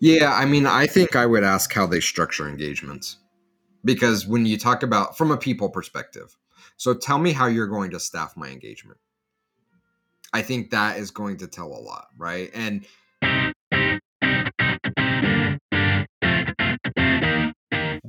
Yeah, I mean, I think I would ask how they structure engagements. Because when you talk about from a people perspective, so tell me how you're going to staff my engagement. I think that is going to tell a lot, right? And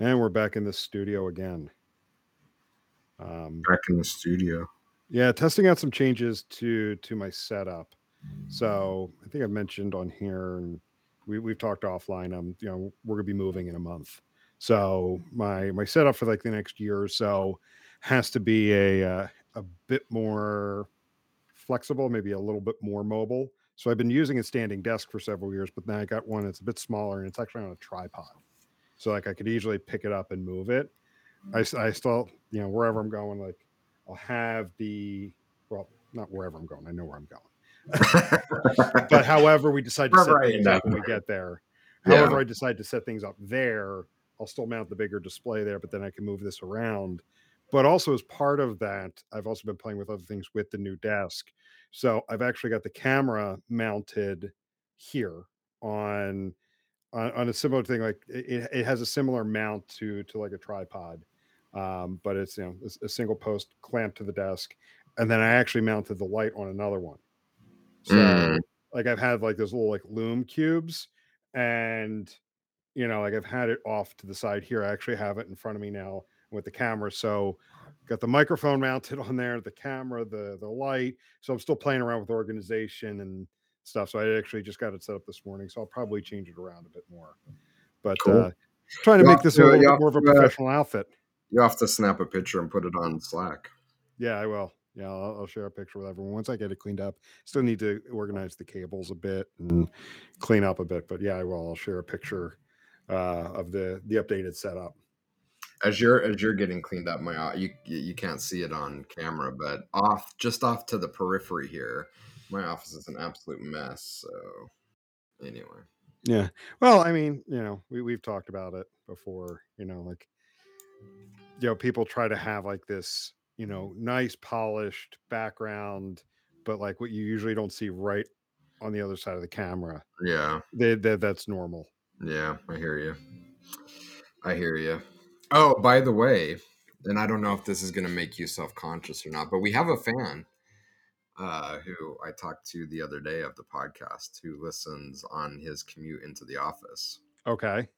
And we're back in the studio again. Um, back in the studio. Yeah, testing out some changes to to my setup. So I think I've mentioned on here, and we we've talked offline. I'm you know we're gonna be moving in a month, so my my setup for like the next year or so has to be a uh, a bit more flexible, maybe a little bit more mobile. So I've been using a standing desk for several years, but now I got one that's a bit smaller and it's actually on a tripod so like I could easily pick it up and move it. Mm. I, I still, you know, wherever I'm going, like I'll have the well, not wherever I'm going. I know where I'm going. but however we decide to set right things up when we get there, yeah. however I decide to set things up there, I'll still mount the bigger display there, but then I can move this around. But also as part of that, I've also been playing with other things with the new desk. So I've actually got the camera mounted here on on, on a similar thing like it, it has a similar mount to to like a tripod um, but it's you know a, a, single post clamped to the desk and then i actually mounted the light on another one so mm. like i've had like those little like Lume Cubes and you know like i've had it off to the side here i actually have it in front of me now with the camera so got the microphone mounted on there the camera the the light so i'm still playing around with organization and stuff. So I actually just got it set up this morning. So I'll probably change it around a bit more. But cool. uh, trying to you make this to, a little bit more of a professional uh, outfit. You have to snap a picture and put it on Slack. Yeah, I will. Yeah, I'll, I'll, share a picture with everyone once I get it cleaned up. Still need to organize the cables a bit and clean up a bit, but yeah, I will. I'll share a picture uh, of the the updated setup. As you're as you're getting cleaned up, my you you can't see it on camera, but off just off to the periphery here, my office is an absolute mess. So anyway. Yeah. Well, I mean, you know, we, we've talked about it before, you know, like, you know, people try to have like this, you know, nice polished background, but like what you usually don't see right on the other side of the camera. Yeah. They, they, that's normal. Yeah. I hear you. I hear you. Oh, by the way, and I don't know if this is going to make you self conscious or not, but we have a fan uh, who I talked to the other day of the podcast, who listens on his commute into the office. Okay.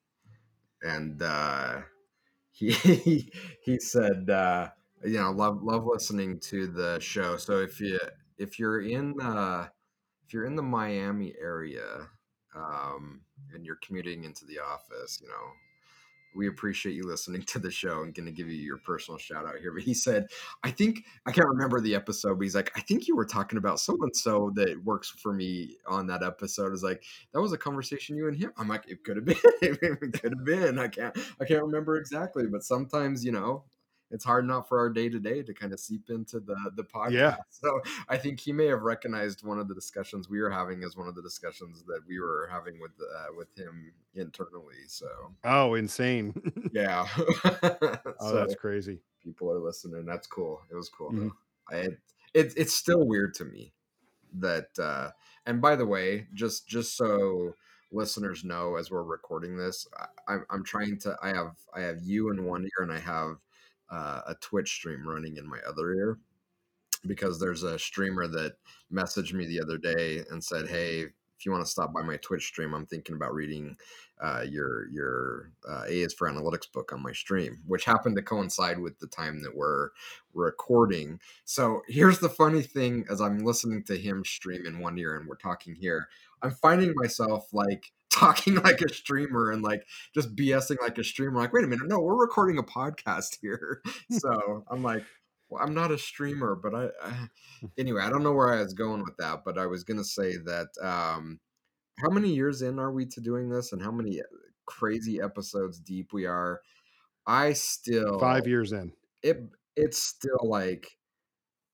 And uh, he he said, uh, you know, love love listening to the show. So if you if you're in uh, if you're in the Miami area um, and you're commuting into the office, you know, we appreciate you listening to the show and going to give you your personal shout out here. But he said, I think, I can't remember the episode, but he's like, I think you were talking about so and so that works for me on that episode. Is like, that was a conversation you and him. I'm like, it could have been, it could have been. I can't, I can't remember exactly, but sometimes, you know, it's hard not for our day to day to kind of seep into the the podcast. Yeah. So I think he may have recognized one of the discussions we were having as one of the discussions that we were having with uh, with him internally. So oh, insane. yeah. oh, so that's crazy. People are listening. That's cool. It was cool. Mm-hmm. I it, it's still weird to me that uh and by the way, just just so listeners know as we're recording this I'm i'm trying to i have i have you in one ear and i have uh, a Twitch stream running in my other ear because there's a streamer that messaged me the other day and said, "Hey, if you want to stop by my Twitch stream, I'm thinking about reading uh, your your uh, A is for Analytics book on my stream, which happened to coincide with the time that we're recording. So here's the funny thing: as I'm listening to him stream in one ear and we're talking here, I'm finding myself like talking like a streamer and like just BSing like a streamer. Like, wait a minute, no, we're recording a podcast here. so I'm like, well, I'm not a streamer, but I, I anyway, I don't know where I was going with that, but I was gonna say that um how many years in are we to doing this and how many uh, crazy episodes deep we are? I still Five years in. it it's still like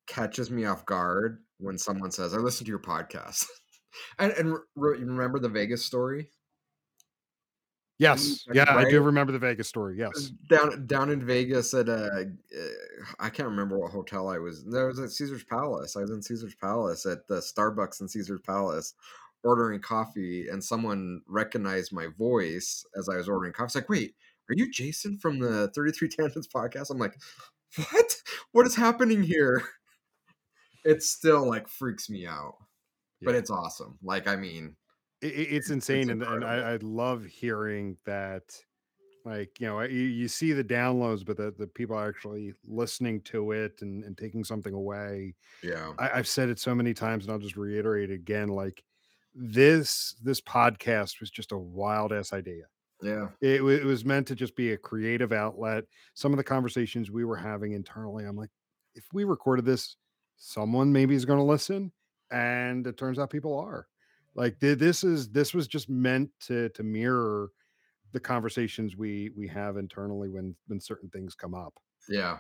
catches me off guard when someone says, "I listen to your podcast." and, and re- remember the Vegas story? Yes, yeah, I do remember the Vegas story. Yes, Down down in Vegas at a, uh, I can't remember what hotel I was. There was at Caesar's Palace. I was in Caesar's Palace at the Starbucks in Caesar's Palace, ordering coffee, and someone recognized my voice as I was ordering coffee. It's like, wait, are you Jason from the Thirty Three Tangents podcast? I'm like, what? What is happening here? It still like freaks me out, but it's awesome. Like, I mean, I- i- it's it's insane, and and. I, I love hearing that. Like you know, you, you see the downloads, but the the people are actually listening to it and and taking something away. Yeah, I, I've said it so many times, and I'll just reiterate again. Like this this podcast was just a wild ass idea. yeah, It, it was meant to just be a creative outlet. Some of the conversations we were having internally, I'm like, if we recorded this, someone maybe is going to listen, and it turns out people are. Like this is this was just meant to to mirror the conversations we we have internally when when certain things come up. yeah.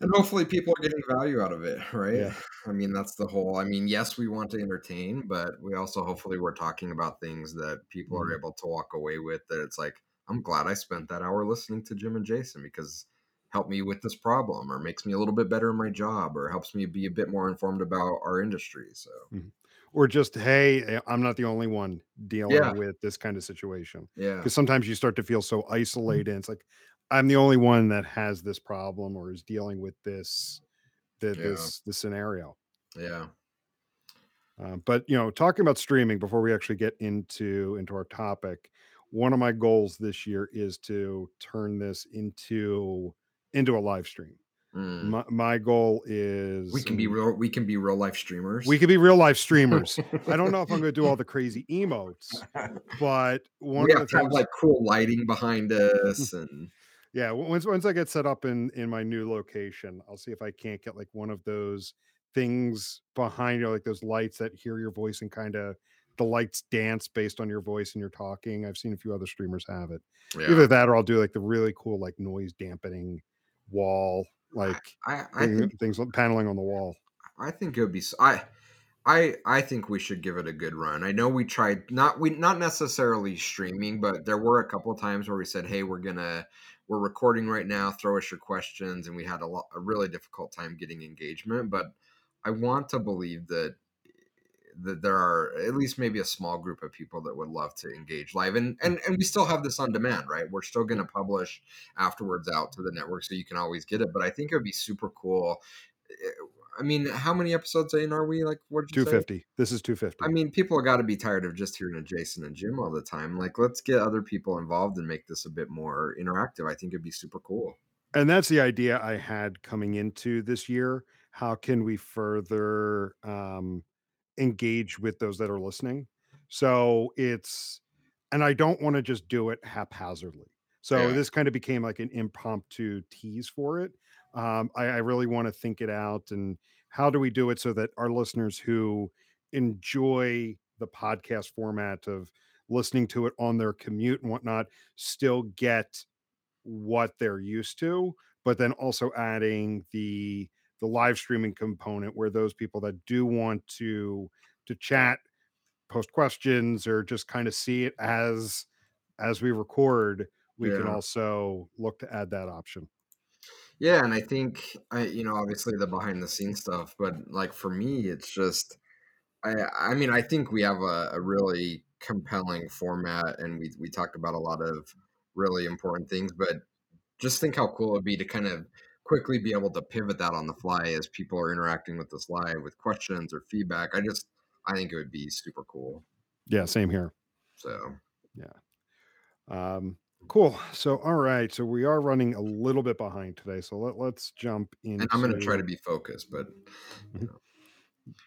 And hopefully people are getting value out of it, right? Yeah. I mean, that's the whole I mean, yes, we want to entertain, but we also hopefully we're talking about things that people are Mhm. able to walk away with that it's like, I'm glad I spent that hour listening to Jim and Jason because helped me with this problem or makes me a little bit better in my job or helps me be a bit more informed about our industry. So, Mhm. Or just, hey, eh, I'm not the only one yeah, dealing with this kind of situation. yeah, Because sometimes you start to feel so isolated. It's like, I'm the only one that has this problem or is dealing with this the, yeah, this this scenario. yeah. Um, but you know, talking about streaming before we actually get into into our topic, one of my goals this year is to turn this into into a live stream. Mm. My my goal is We can be real we can be real life streamers. we can be real life streamers. I don't know if I'm going to do all the crazy emotes, but one we of have the to have things like cool lighting behind us and Yeah, once once I get set up in in my new location, I'll see if I can't get like one of those things behind you, like those lights that hear your voice and kind of the lights dance based on your voice and you're talking. I've seen a few other streamers have it. yeah. Either that or I'll do like the really cool like noise dampening wall, like I I thing, think things paneling on the wall. I think it would be I I I think we should give it a good run. I know we tried not we not necessarily streaming, but there were a couple of times where we said, "Hey, we're gonna we're recording right now. Throw us your questions," and we had a lot a really difficult time getting engagement. But I want to believe that that there are at least maybe a small group of people that would love to engage live and and, and we still have this on demand right we're still going to publish afterwards out to the network so you can always get it but i think it would be super cool Eh, i mean how many episodes in are we like what did you say 250. This is 250. i mean people got to be tired of just hearing a jason and jim all the time like let's get other people involved and make this a bit more interactive i think it'd be super cool and that's the idea I had coming into this year. How can we further um, engage with those that are listening? So it's, and I don't want to just do it haphazardly. So yeah this kind of became like an impromptu tease for it. Um, I, I really want to think it out and how do we do it so that our listeners who enjoy the podcast format of listening to it on their commute and whatnot still get what they're used to, but then also adding the the live streaming component where those people that do want to to chat, post questions, or just kind of see it as as we record, we can also look to add that option. yeah and i think i you know obviously the behind the scenes stuff but like for me it's just I I mean, I think we have a, a really compelling format, and we we talked about a lot of really important things. But just think how cool it would be to kind of quickly be able to pivot that on the fly as people are interacting with us live with questions or feedback. I just I think it would be super cool. Yeah, same here. So, Yeah. Um, cool. So, all right. So we are running a little bit behind today. So let, let's jump in. and I'm going to try to be focused, but you Mhm. know,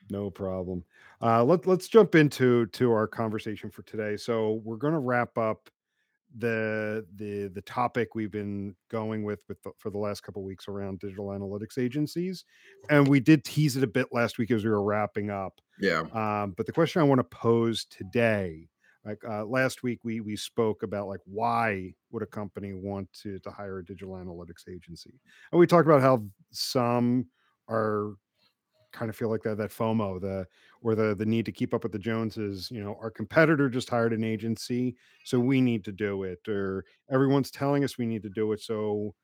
No problem. Uh, let let's jump into to our conversation for today. So we're going to wrap up the the the topic we've been going with with the, for the last couple weeks around digital analytics agencies, and we did tease it a bit last week as we were wrapping up. Yeah. Um, but the question I want to pose today, like uh, last week, we we spoke about like why would a company want to to hire a digital analytics agency, and we talked about how some are kind of feel like that that FOMO, the or the the need to keep up with the Joneses. You know, our competitor just hired an agency, so we need to do it, or everyone's telling us we need to do it, so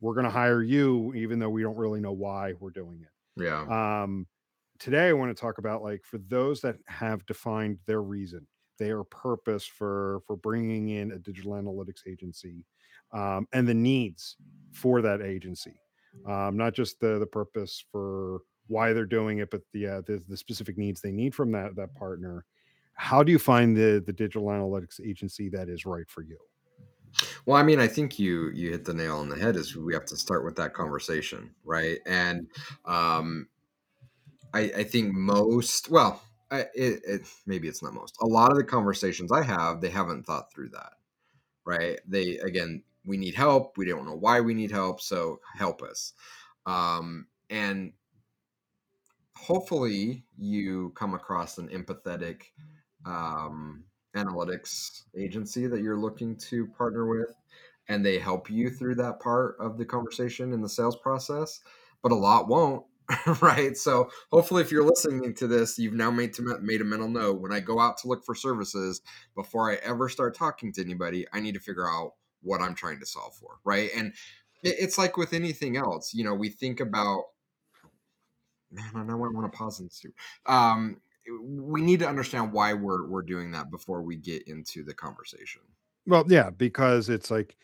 we're going to hire you, even though we don't really know why we're doing it. Yeah. Um, today, I want to talk about like for those that have defined their reason, their purpose for for bringing in a digital analytics agency, um, and the needs for that agency, um, not just the the purpose for why they're doing it, but the uh, the, the specific needs they need from that that partner. How do you find the the digital analytics agency that is right for you? Well, I mean, I think you you hit the nail on the head. Is we have to start with that conversation, right? And um, I, I think most, well, I, it, it maybe it's not most. A lot of the conversations I have, they haven't thought through that, right? They again, we need help. We don't know why we need help, so help us. Um, and hopefully, you come across an empathetic um, analytics agency that you're looking to partner with, and they help you through that part of the conversation in the sales process. But a lot won't, right? So hopefully, if you're listening to this, you've now made to, made a mental note. When I go out to look for services, before I ever start talking to anybody, I need to figure out what I'm trying to solve for, right? And it's like with anything else, you know, we think about. Man, I know I want to pause and do. Um, we need to understand why we're we're doing that before we get into the conversation. Well, yeah, because it's like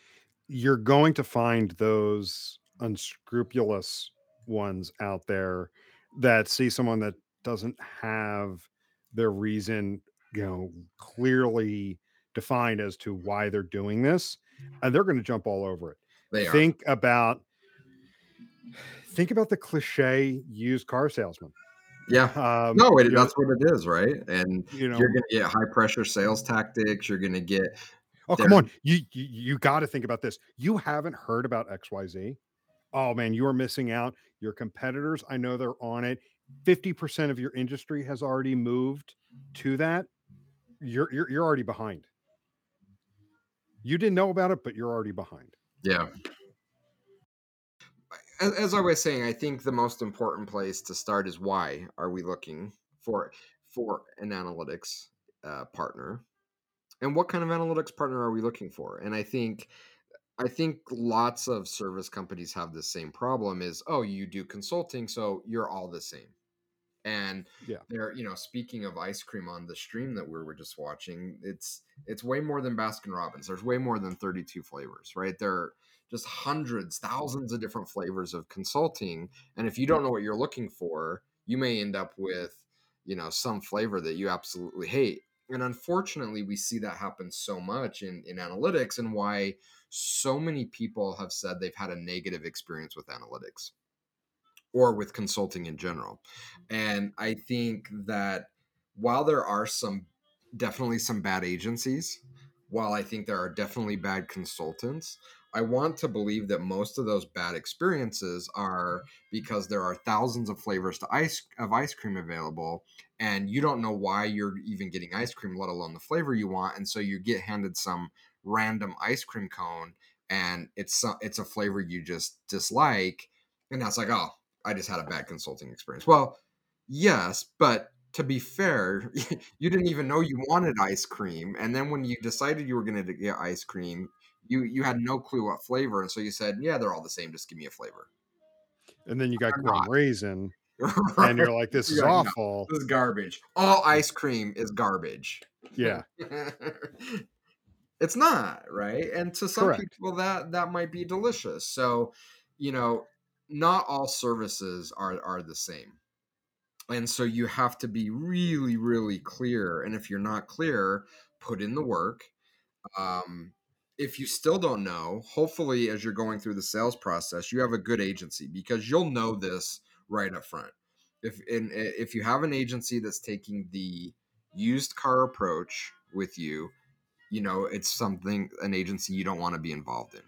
you're going to find those unscrupulous ones out there that see someone that doesn't have their reason, you know, clearly defined as to why they're doing this, and they're going to jump all over it. They are. Think about think about the cliche used car salesman. Yeah. Um, No, it, you know, that's what it is, right? And you know, you're going to get high pressure sales tactics. You're going to get oh come on, you you, you got to think about this. You haven't heard about X Y Z. Oh man, you are missing out. Your competitors, I know they're on it. 50% of your industry has already moved to that. You're you're you're already behind. You didn't know about it, but you're already behind. Yeah. As, as I was saying, I think the most important place to start is why are we looking for for an analytics uh, partner, and what kind of analytics partner are we looking for? And I think I think lots of service companies have the same problem: is oh, you do consulting, so you're all the same. And Yeah. they're, you know, speaking of ice cream on the stream that we were just watching, it's it's way more than Baskin Robbins. There's way more than 32 flavors, right? There just hundreds, thousands of different flavors of consulting. And if you don't know what you're looking for, you may end up with, you know, some flavor that you absolutely hate. And unfortunately, we see that happen so much in, in analytics and why so many people have said they've had a negative experience with analytics or with consulting in general. And I think that while there are some definitely some bad agencies, while I think there are definitely bad consultants, I want to believe that most of those bad experiences are mm-hmm. because there are thousands of flavors to ice of ice cream available and you don't know why you're even getting ice cream let alone the flavor you want and so you get handed some random ice cream cone and it's it's a flavor you just dislike and that's like oh I just had a bad consulting experience. Well, yes, but to be fair, you didn't even know you wanted ice cream, and then when you decided you were going to get ice cream, you you had no clue what flavor, and so you said, "Yeah, they're all the same. Just give me a flavor." And then you got not. raisin, and you're like, this is You're "No, awful. this is garbage. All ice cream is garbage. Yeah, it's not right and to some correct. people that that might be delicious so you know not all services are are the same and so you have to be really really clear and if you're not clear put in the work um, if you still don't know hopefully as you're going through the sales process you have a good agency because you'll know this right up front. If in eh, if you have an agency that's taking the used car approach with you you know it's something an agency you don't want to be involved in.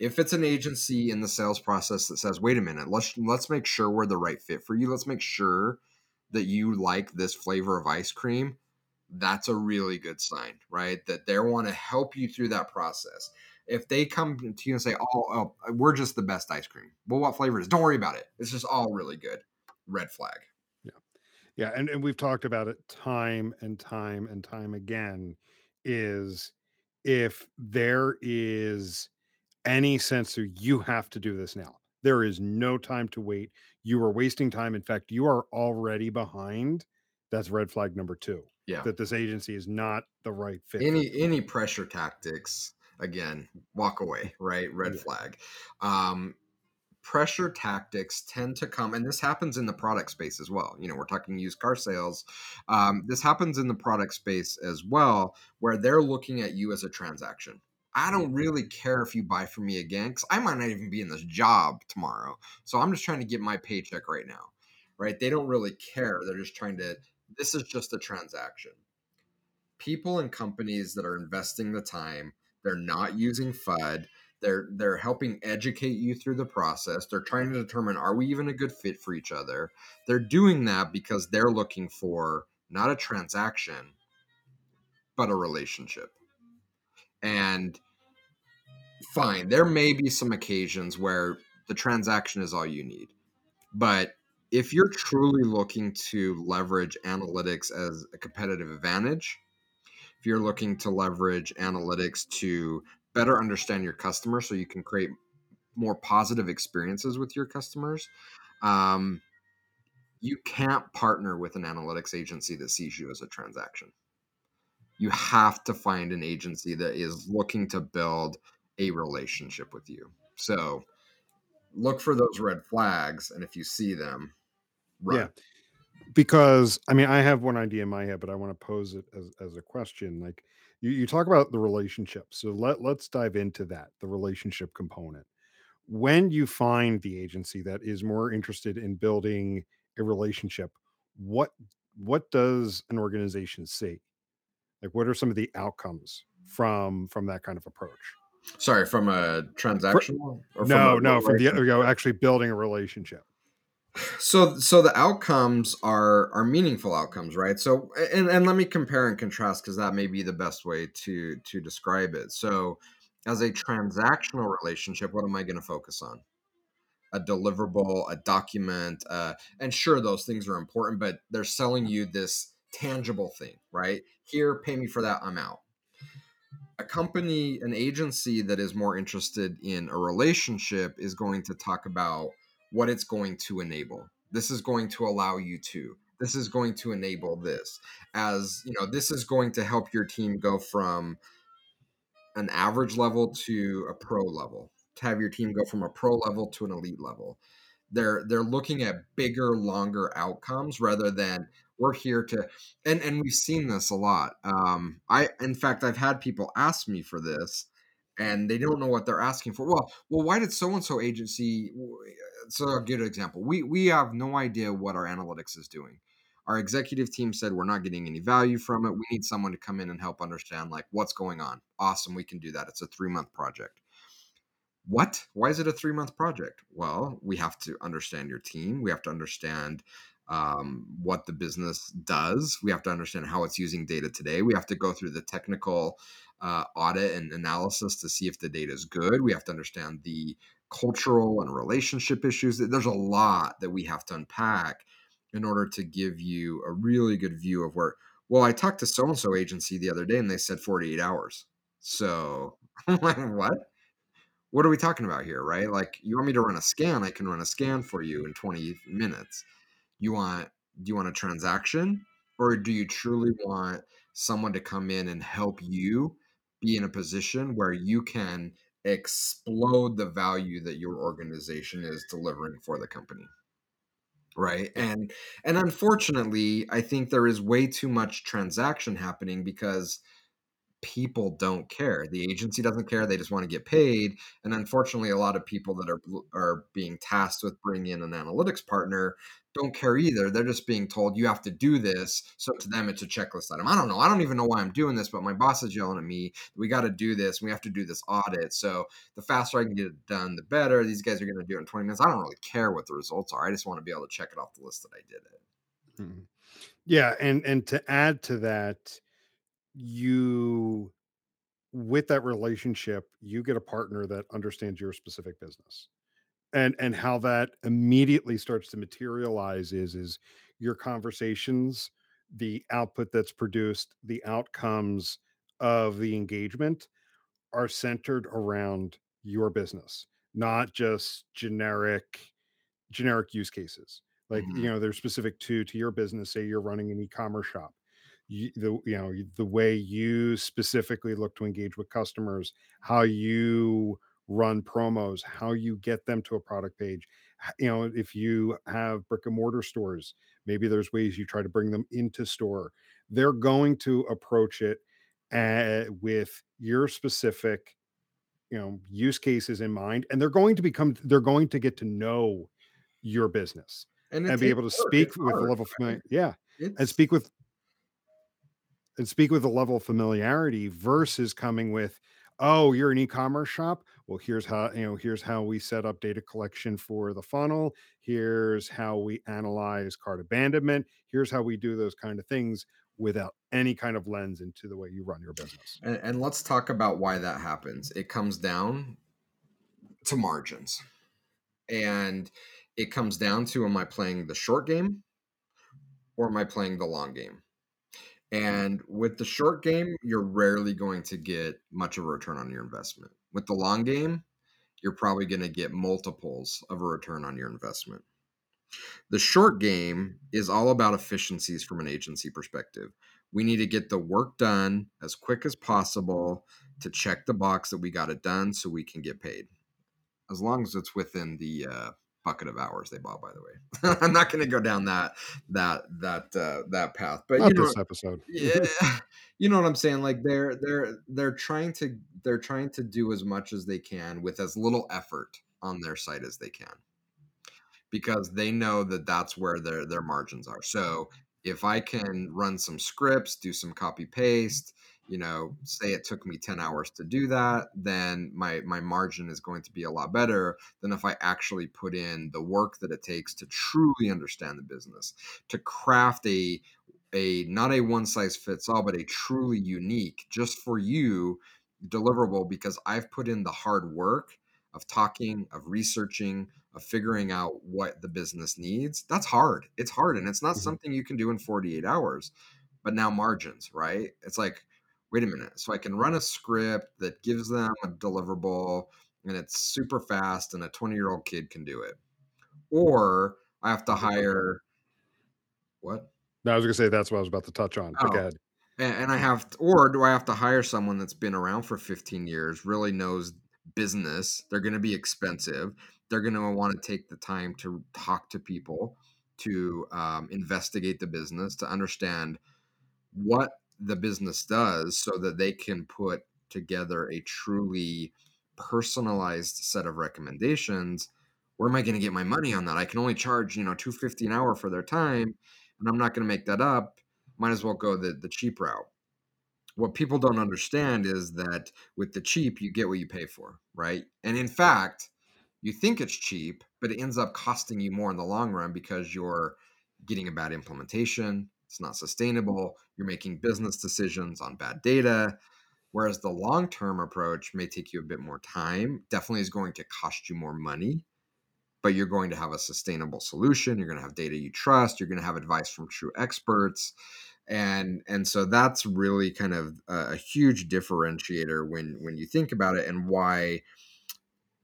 If it's an agency in the sales process that says wait a minute let's let's make sure we're the right fit for you. Let's make sure that you like this flavor of ice cream that's a really good sign right that they want to help you through that process if they come to you and say oh, oh uh, we're just the best ice cream well what flavor is don't worry about it it's just all really good red flag yeah yeah and, and we've talked about it time and time and time again is if there is any sense you have to do this now. There is no time to wait. You are wasting time. In fact, you are already behind. That's red flag number two. Yeah. That this agency is not the right fit. Any any pressure tactics, again, walk away, right? Red yeah. flag. Um, pressure tactics tend to come, and this happens in the product space as well. You know, we're talking used car sales. Um, this happens in the product space as well, where they're looking at you as a transaction. I don't really care if you buy from me again because I might not even be in this job tomorrow. So I'm just trying to get my paycheck right now, right? They don't really care. They're just trying to, this is just a transaction. People and companies that are investing the time, they're not using FUD. They're they're helping educate you through the process. They're trying to determine are we even a good fit for each other. They're doing that because they're looking for not a transaction, but a relationship. And fine, there may be some occasions where the transaction is all you need. But if you're truly looking to leverage analytics as a competitive advantage, if you're looking to leverage analytics to better understand your customer so you can create more positive experiences with your customers, um, you can't partner with an analytics agency that sees you as a transaction you have to find an agency that is looking to build a relationship with you. So look for those red flags, and if you see them, run. yeah. Because I mean, I have one idea in my head, but I want to pose it as, as a question. Like you, you talk about the relationship, so let let's dive into that, the relationship component. When you find the agency that is more interested in building a relationship, what what does an organization see? Like, what are some of the outcomes from from that kind of approach? Sorry, from a transactional? For, no, no, from the you know actually building a relationship. So, so the outcomes are are meaningful outcomes, right? So, and and let me compare and contrast because that may be the best way to to describe it. So, as a transactional relationship, what am I going to focus on? A deliverable, a document, uh, and sure, those things are important, but they're selling you this tangible thing, right? Here, pay me for that, I'm out. A company, an agency that is more interested in a relationship is going to talk about what it's going to enable. This is going to allow you to. This is going to enable this. As you know, this is going to help your team go from an average level to a pro level, to have your team go from a pro level to an elite level they're they're looking at bigger longer outcomes rather than we're here to and and we've seen this a lot um i in fact i've had people ask me for this and they don't know what they're asking for. Well well why did so and so agency so a good example. We we have no idea what our analytics is doing. Our executive team said we're not getting any value from it. We need someone to come in and help understand like what's going on. Awesome we can do that. It's a three month project. What? Why is it a three month project? Well we have to understand your team. We have to understand um, what the business does. We have to understand how it's using data today. We have to go through the technical uh, audit and analysis to see if the data is good. We have to understand the cultural and relationship issues. There's a lot that we have to unpack in order to give you a really good view of where. Well, I talked to so and so agency the other day and they said 48 hours. So I'm like, what? What are we talking about here, right? Like, you want me to run a scan? I can run a scan for you in 20 minutes you want do you want a transaction or do you truly want someone to come in and help you be in a position where you can explode the value that your organization is delivering for the company right? And and unfortunately i think there is way too much transaction happening because people don't care. The agency doesn't care. They just want to get paid. And unfortunately, a lot of people that are are being tasked with bringing in an analytics partner don't care either. They're just being told you have to do this. So to them, it's a checklist item. I don't know. I don't even know why I'm doing this, but my boss is yelling at me. We got to do this. We have to do this audit. So the faster I can get it done, the better. These guys are going to do it in 20 minutes. I don't really care what the results are. I just want to be able to check it off the list that I did it. Mm-hmm. Yeah, and and to add to that, you with that relationship, you get a partner that understands your specific business. And and how that immediately starts to materialize is is your conversations, the output that's produced, the outcomes of the engagement are centered around your business, not just generic generic use cases. Like, Mhm. you know, they're specific to to your business. Say you're running an e-commerce shop you, the you know the way you specifically look to engage with customers, how you run promos, how you get them to a product page. You know, if you have brick and mortar stores, maybe there's ways you try to bring them into store. They're going to approach it uh, with your specific, you know, use cases in mind, and they're going to become they're going to get to know your business And and be able to work. It's speak with a hard, level of right? familiar, yeah, and speak with and speak with a level of familiarity versus coming with oh you're an e-commerce shop well here's how you know here's how we set up data collection for the funnel here's how we analyze cart abandonment here's how we do those kind of things without any kind of lens into the way you run your business and, and let's talk about why that happens. It comes down to margins. And it comes down to am I playing the short game or am I playing the long game? And with the short game, you're rarely going to get much of a return on your investment. With the long game, you're probably going to get multiples of a return on your investment. The short game is all about efficiencies from an agency perspective. We need to get the work done as quick as possible to check the box that we got it done so we can get paid. As long as it's within the uh, bucket of hours they bought by the way. I'm not going to go down that that that uh, that path. But not you know this episode yeah, you know what I'm saying? Like they're they're they're trying to they're trying to do as much as they can with as little effort on their side as they can because they know that that's where their their margins are. So if I can run some scripts, do some copy paste, you know, say it took me 10 hours to do that, then my my margin is going to be a lot better than if I actually put in the work that it takes to truly understand the business, to craft a a not a one size fits all, but a truly unique just for you deliverable because I've put in the hard work of talking, of researching, of figuring out what the business needs. That's hard. It's hard and it's not Mhm. something you can do in 48 hours. But now margins, right? It's like, wait a minute. So I can run a script that gives them a deliverable and it's super fast and a 20 year old kid can do it. Or I have to hire what? No, i was gonna say that's what i was about to touch on go Oh, and, and I have, to, or do I have to hire someone that's been around for 15 years, really knows business? They're going to be expensive. They're going to want to take the time to talk to people, to um, investigate the business, to understand what the business does so that they can put together a truly personalized set of recommendations where am i going to get my money on that? I can only charge you know 250 an hour for their time and i'm not going to make that up. Might as well go the, the cheap route. What people don't understand is that with the cheap you get what you pay for right? And in fact you think it's cheap but it ends up costing you more in the long run because you're getting a bad implementation it's not sustainable you're making business decisions on bad data whereas the long term approach may take you a bit more time definitely is going to cost you more money but you're going to have a sustainable solution you're going to have data you trust you're going to have advice from true experts and and so that's really kind of a, a huge differentiator when when you think about it and why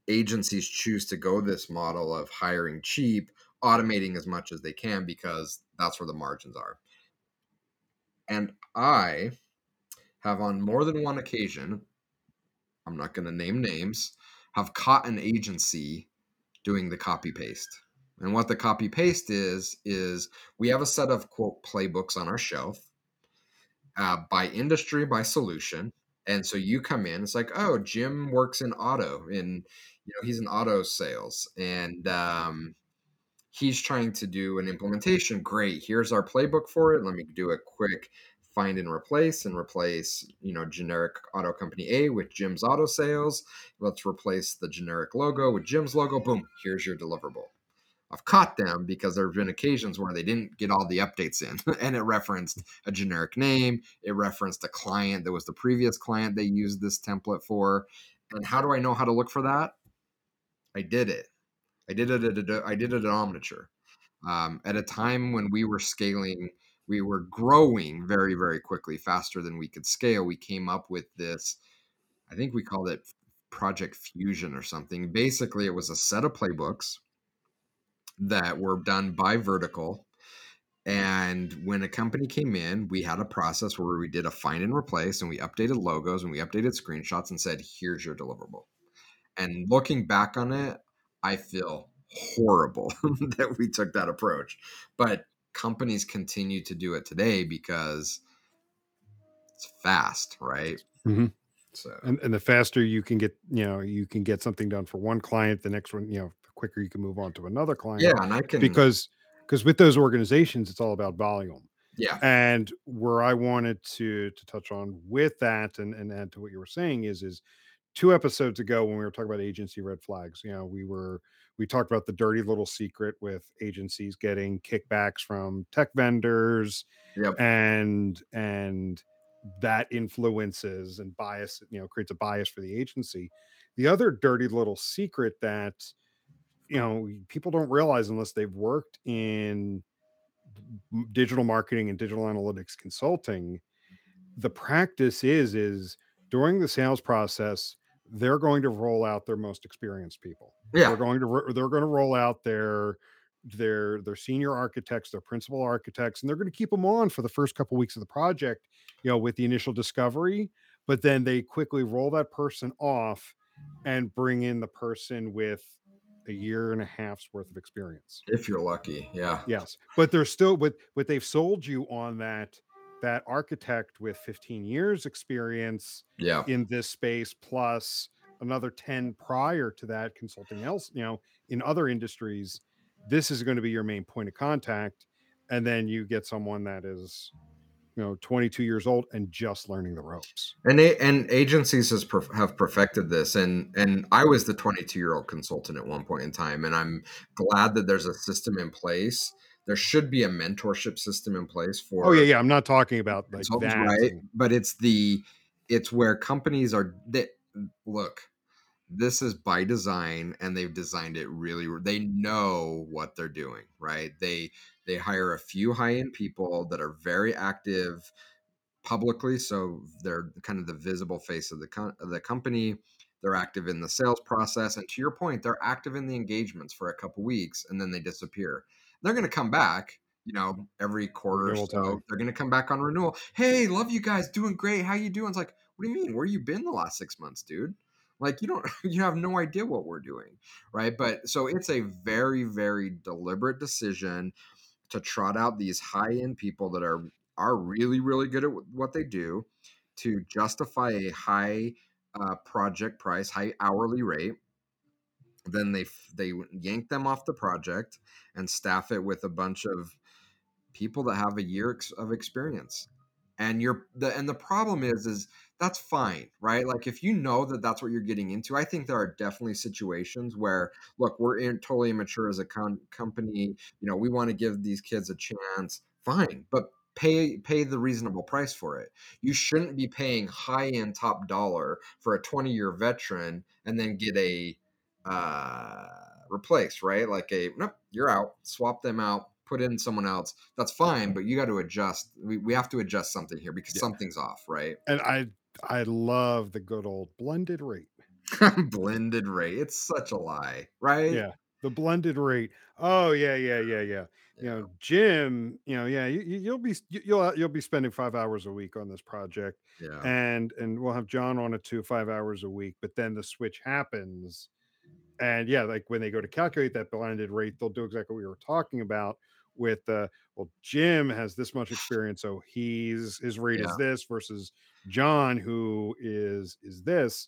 agencies choose to go this model of hiring cheap automating as much as they can because that's where the margins are and i have on more than one occasion i'm not going to name names have caught an agency doing the copy paste and what the copy paste is is we have a set of quote playbooks on our shelf uh, by industry by solution. And so you come in, it's like, oh, Jim works in auto, and you know he's in auto sales, and um, he's trying to do an implementation. Great, here's our playbook for it. Let me do a quick find and replace and replace you know generic auto company a with jim's auto sales let's replace the generic logo with jim's logo boom here's your deliverable i've caught them because there have been occasions where they didn't get all the updates in and it referenced a generic name it referenced a client that was the previous client they used this template for and how do i know how to look for that i did it i did a, i did it at omniture um, at a time when we were scaling we were growing very very quickly faster than we could scale. We came up with this i think we called it project fusion or something. Basically it was a set of playbooks that were done by vertical and when a company came in we had a process where we did a find and replace and we updated logos and we updated screenshots and said here's your deliverable. And looking back on it i feel horrible that we took that approach but companies continue to do it today because it's fast, right? Mm-hmm. So and and the faster you can get, you know, you can get something done for one client, the next one, you know, the quicker you can move on to another client. yeah, and I can Because because with those organizations, it's all about volume. yeah, And where I wanted to to touch on with that and, and add to what you were saying is is two episodes ago when we were talking about agency red flags, you know, we were we talked about the dirty little secret with agencies getting kickbacks from tech vendors yep, and and that influences and bias, you know, creates a bias for the agency. The other dirty little secret that you know people don't realize unless they've worked in digital marketing and digital analytics consulting the practice is is during the sales process they're going to roll out their most experienced people. Yeah. they're going to they're going to roll out their their their senior architects their principal architects and they're going to keep them on for the first couple weeks of the project you know with the initial discovery but then they quickly roll that person off and bring in the person with a year and a half's worth of experience. If you're lucky, yeah, Yes, but they're still but but they've sold you on that that architect with 15 years experience yeah. in this space plus another 10 prior to that consulting else, you know, in other industries. This is going to be your main point of contact and then you get someone that is you know 22 years old and just learning the ropes. And and agencies has perf- have perfected this, and and I was the 22 year old consultant at one point in time, and I'm glad that there's a system in place. There should be a mentorship system in place for Oh yeah, yeah, I'm not talking about like that. right? and- But it's the it's where companies are that look this is by design and they've designed it really they know what they're doing right they they hire a few high-end people that are very active publicly so they're kind of the visible face of the co- of the company they're active in the sales process and to your point they're active in the engagements for a couple weeks and then they disappear they're going to come back you know every quarter or so they're going to come back on renewal. Hey love you guys doing great how you doing? It's like what do you mean? Where you been the last six months dude? Like you don't you have no idea what we're doing. Right? But so it's a very very deliberate decision to trot out these high end people that are are really really good at what they do to justify a high uh, project price high hourly rate then they they yank them off the project and staff it with a bunch of people that have a year of experience. And you're the and the problem is is that's fine right? Like if you know that that's what you're getting into i think there are definitely situations where look we're in, totally immature as a con- company you know we want to give these kids a chance fine but pay pay the reasonable price for it. You shouldn't be paying high end top dollar for a 20 year veteran and then get a uh replaced right like a nope you're out swap them out put in someone else that's fine but you got to adjust we, we have to adjust something here because Yeah. something's off right And I I love the good old blended rate. blended rate it's such a lie right Yeah. The blended rate. Oh yeah, yeah, yeah, yeah. You know, Jim, you know, yeah, you, you'll be you- you'll you'll be spending 5 hours a week on this project yeah and and we'll have John on it too 5 hours a week, but then the switch happens and yeah, like when they go to calculate that blended rate, they'll do exactly what we were talking about with the well, Jim has this much experience, so he's his rate Yeah. is this versus John, who is is this.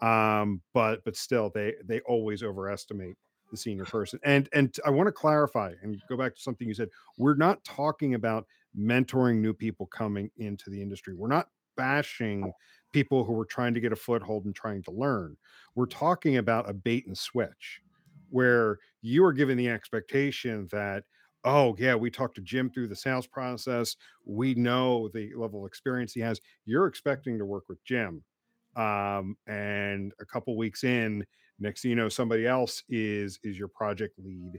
Um, but but still, they they always overestimate the senior person. And and I want to clarify and go back to something you said. We're not talking about mentoring new people coming into the industry. We're not bashing people who were trying to get a foothold and trying to learn. We're talking about a bait and switch where you are given the expectation that oh yeah we talked to jim through the sales process we know the level of experience he has you're expecting to work with jim um, and a couple weeks in next thing you know somebody else is is your project lead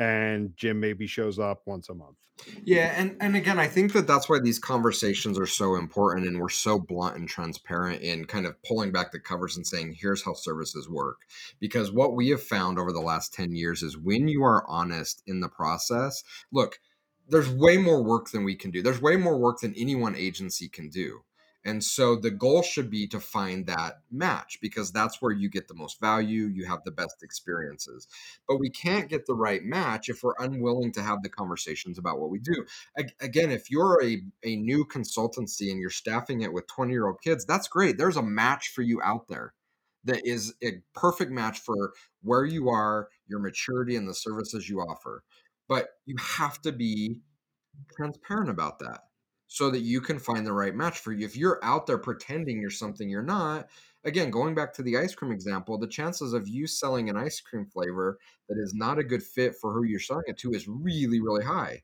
and jim maybe shows up once a month Yeah, and and again, I think that that's why these conversations are so important, and we're so blunt and transparent in kind of pulling back the covers and saying, "Here's how services work." Because what we have found over the last ten years is when you are honest in the process, look, there's way more work than we can do. There's way more work than any one agency can do. And so the goal should be to find that match because that's where you get the most value, you have the best experiences. But we can't get the right match if we're unwilling to have the conversations about what we do. Again, if you're a, a new consultancy and you're staffing it with 20 year old kids, that's great. There's a match for you out there that is a perfect match for where you are, your maturity, and the services you offer. But you have to be transparent about that so that you can find the right match for you. If you're out there pretending you're something you're not, again, going back to the ice cream example, the chances of you selling an ice cream flavor that is not a good fit for who you're selling it to is really, really high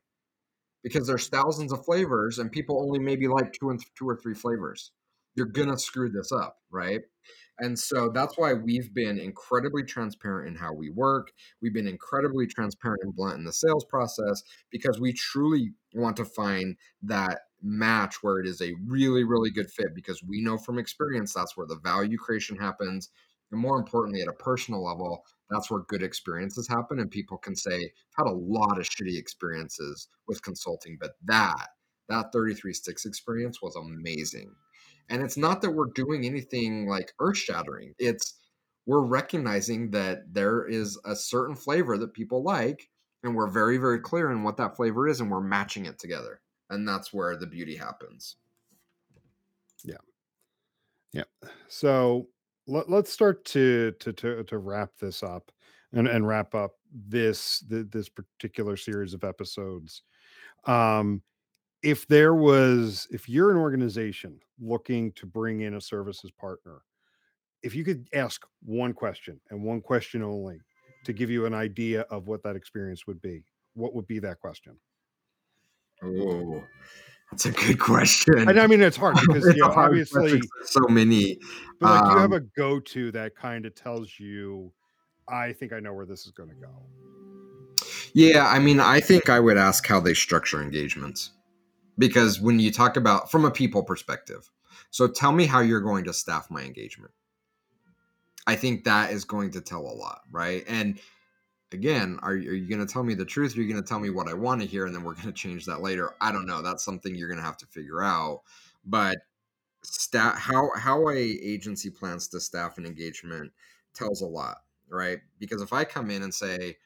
because there's thousands of flavors and people only maybe like two and two or three flavors. You're gonna screw this up, right? And so that's why we've been incredibly transparent in how we work. We've been incredibly transparent and blunt in the sales process because we truly want to find that match where it is a really, really good fit because we know from experience that's where the value creation happens. And more importantly, at a personal level, that's where good experiences happen. And people can say, I've had a lot of shitty experiences with consulting, but that, that 33 sticks experience was amazing. And it's not that we're doing anything like earth shattering. It's we're recognizing that there is a certain flavor that people like, and we're very, very clear in what that flavor is, and we're matching it together. And that's where the beauty happens. Yeah. Yeah. So let, let's start to, to to to wrap this up and and wrap up this th- this particular series of episodes. Um, if there was, if you're an organization looking to bring in a services partner, if you could ask one question and one question only to give you an idea of what that experience would be, what would be that question? Oh, that's a good question. And I mean, it's hard because you know, hard obviously, so many. but like, do you have Um, a go-to that kind of tells you, I think I know where this is going to go. Yeah, I mean, I think I would ask how they structure engagements because when you talk about from a people perspective, so tell me how you're going to staff my engagement. I think that is going to tell a lot, right? And again, are, are you going to tell me the truth? Or are you going to tell me what I want to hear, and then we're going to change that later? I don't know. That's something you're going to have to figure out. But staff, how how a agency plans to staff an engagement tells a lot, right? Because if I come in and say,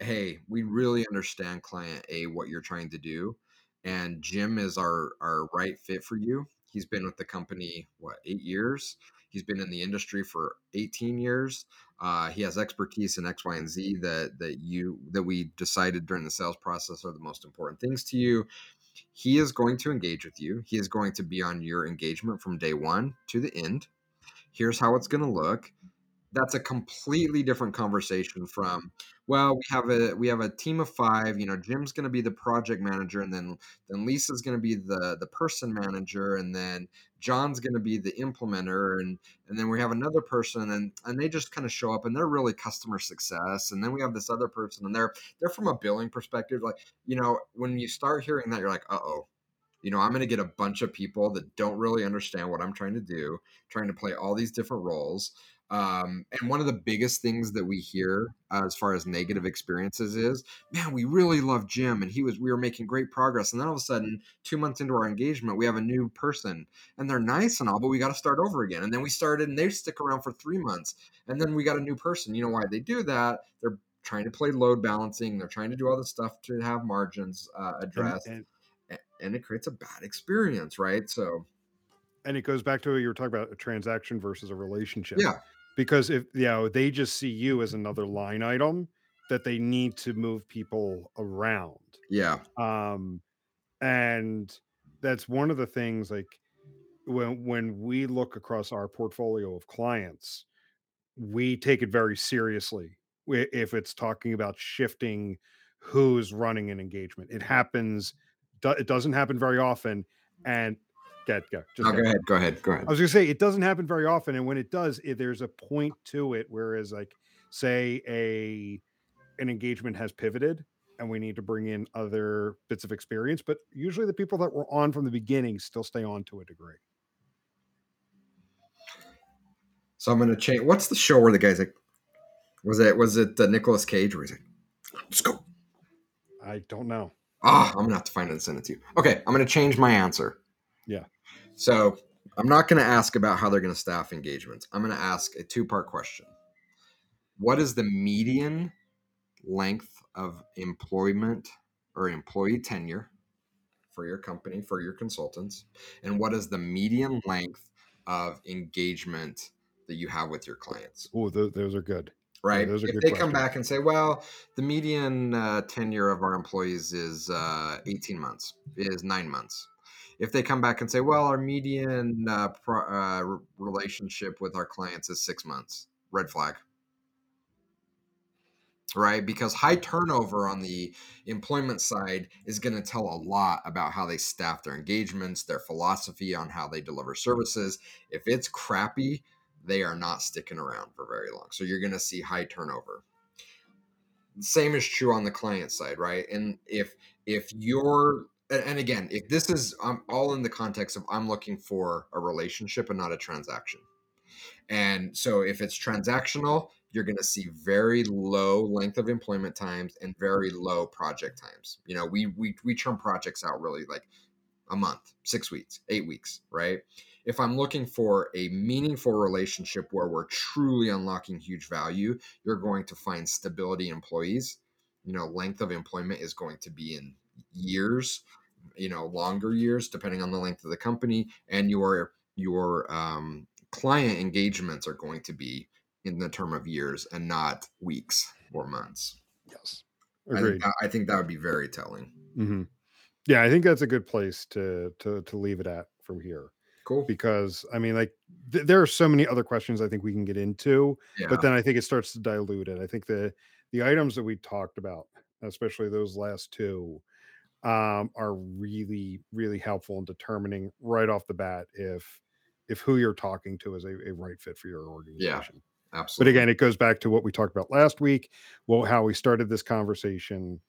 hey, we really understand client A what you're trying to do, and Jim is our our right fit for you. He's been with the company what eight years. He's been in the industry for 18 years. Uh, he has expertise in X, Y, and Z that that you that we decided during the sales process are the most important things to you. He is going to engage with you. He is going to be on your engagement from day one to the end. Here's how it's going to look that's a completely different conversation from well we have a we have a team of five you know jim's going to be the project manager and then then lisa's going to be the the person manager and then john's going to be the implementer and and then we have another person and and they just kind of show up and they're really customer success and then we have this other person and they're they're from a billing perspective like you know when you start hearing that you're like uh-oh. You know i'm going to get a bunch of people that don't really understand what i'm trying to do trying to play all these different roles um, and one of the biggest things that we hear uh, as far as negative experiences is, man, we really love Jim and he was, we were making great progress. And then all of a sudden, two months into our engagement, we have a new person and they're nice and all, but we got to start over again. And then we started and they stick around for three months and then we got a new person. You know why they do that? They're trying to play load balancing. They're trying to do all this stuff to have margins uh, addressed, and, and, and it creates a bad experience, right? So and it goes back to what you were talking about a transaction versus a relationship. yeah, Because if you know they just see you as another line item that they need to move people around. yeah, um and that's one of the things like when when we look across our portfolio of clients we take it very seriously if it's talking about shifting who's running an engagement it happens it doesn't happen very often and get go just No, get go ahead, go ahead, go ahead. I was gonna say it doesn't happen very often, and when it does, it, there's a point to it. Whereas, like, say a an engagement has pivoted, and we need to bring in other bits of experience, but usually the people that were on from the beginning still stay on to a degree. So I'm gonna change. What's the show where the guy's like, was it was it uh, Nicolas Cage where he's like, let's go. I don't know. Ah, I'm gonna have to find it and send it to you. Okay, I'm gonna change my answer. Yeah. So I'm not gonna ask about how they're gonna staff engagements. I'm gonna ask a two part question. What is the median length of employment or employee tenure for your company for your consultants, and what is the median length of engagement that you have with your clients? Oh, th- those are good. right? are if they come back and say, well, the median uh, tenure of our employees is uh, 18 months, is nine months. If they come back and say, well, our median uh, pro- uh, relationship with our clients is six months, red flag. Right? Because high turnover on the employment side is going to tell a lot about how they staff their engagements, their philosophy on how they deliver services. If it's crappy, they are not sticking around for very long. So you're going to see high turnover. Same is true on the client side, right? And if if you're and again, if this is I'm all in the context of I'm looking for a relationship and not a transaction. And so if it's transactional, you're going to see very low length of employment times and very low project times. You know, we we we churn projects out really like a month, 6 weeks, 8 weeks, right? If I'm looking for a meaningful relationship where we're truly unlocking huge value, you're going to find stability employees. You know, length of employment is going to be in years, you know, longer years depending on the length of the company and your your um, client engagements are going to be in the term of years and not weeks or months. Yes, I think, agreed. that, I think that would be very telling. hmm Yeah, I think that's a good place to to to leave it at from here. Cool. because I mean, like, th- there are so many other questions I think we can get into, Yeah. but then I think it starts to dilute it. I think the the items that we talked about, especially those last two, um, are really really helpful in determining right off the bat if if who you're talking to is a, a right fit for your organization. But Absolutely. But again, it goes back to what we talked about last week. Well, how we started this conversation,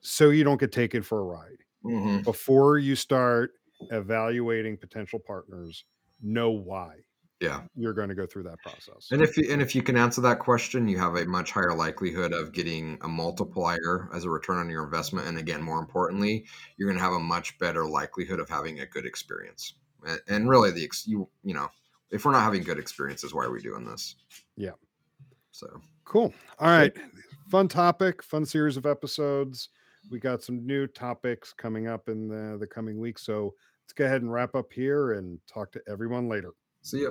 so you don't get taken for a ride Mhm. before you start evaluating potential partners know why Yeah. you're going to go through that process And if you and if you can answer that question, you have a much higher likelihood of getting a multiplier as a return on your investment. And again, more importantly, you're going to have a much better likelihood of having a good experience. And, and really, the you you know, if we're not having good experiences, why are we doing this? Yeah. So cool all right fun topic fun series of episodes we got some new topics coming up in the, the coming weeks so let's go ahead and wrap up here and talk to everyone later see ya.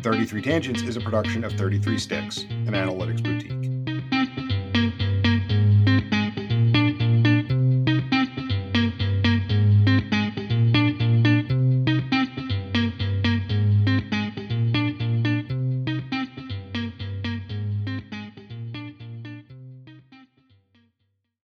33 Tangents is a production of 33 Sticks, an analytics boutique.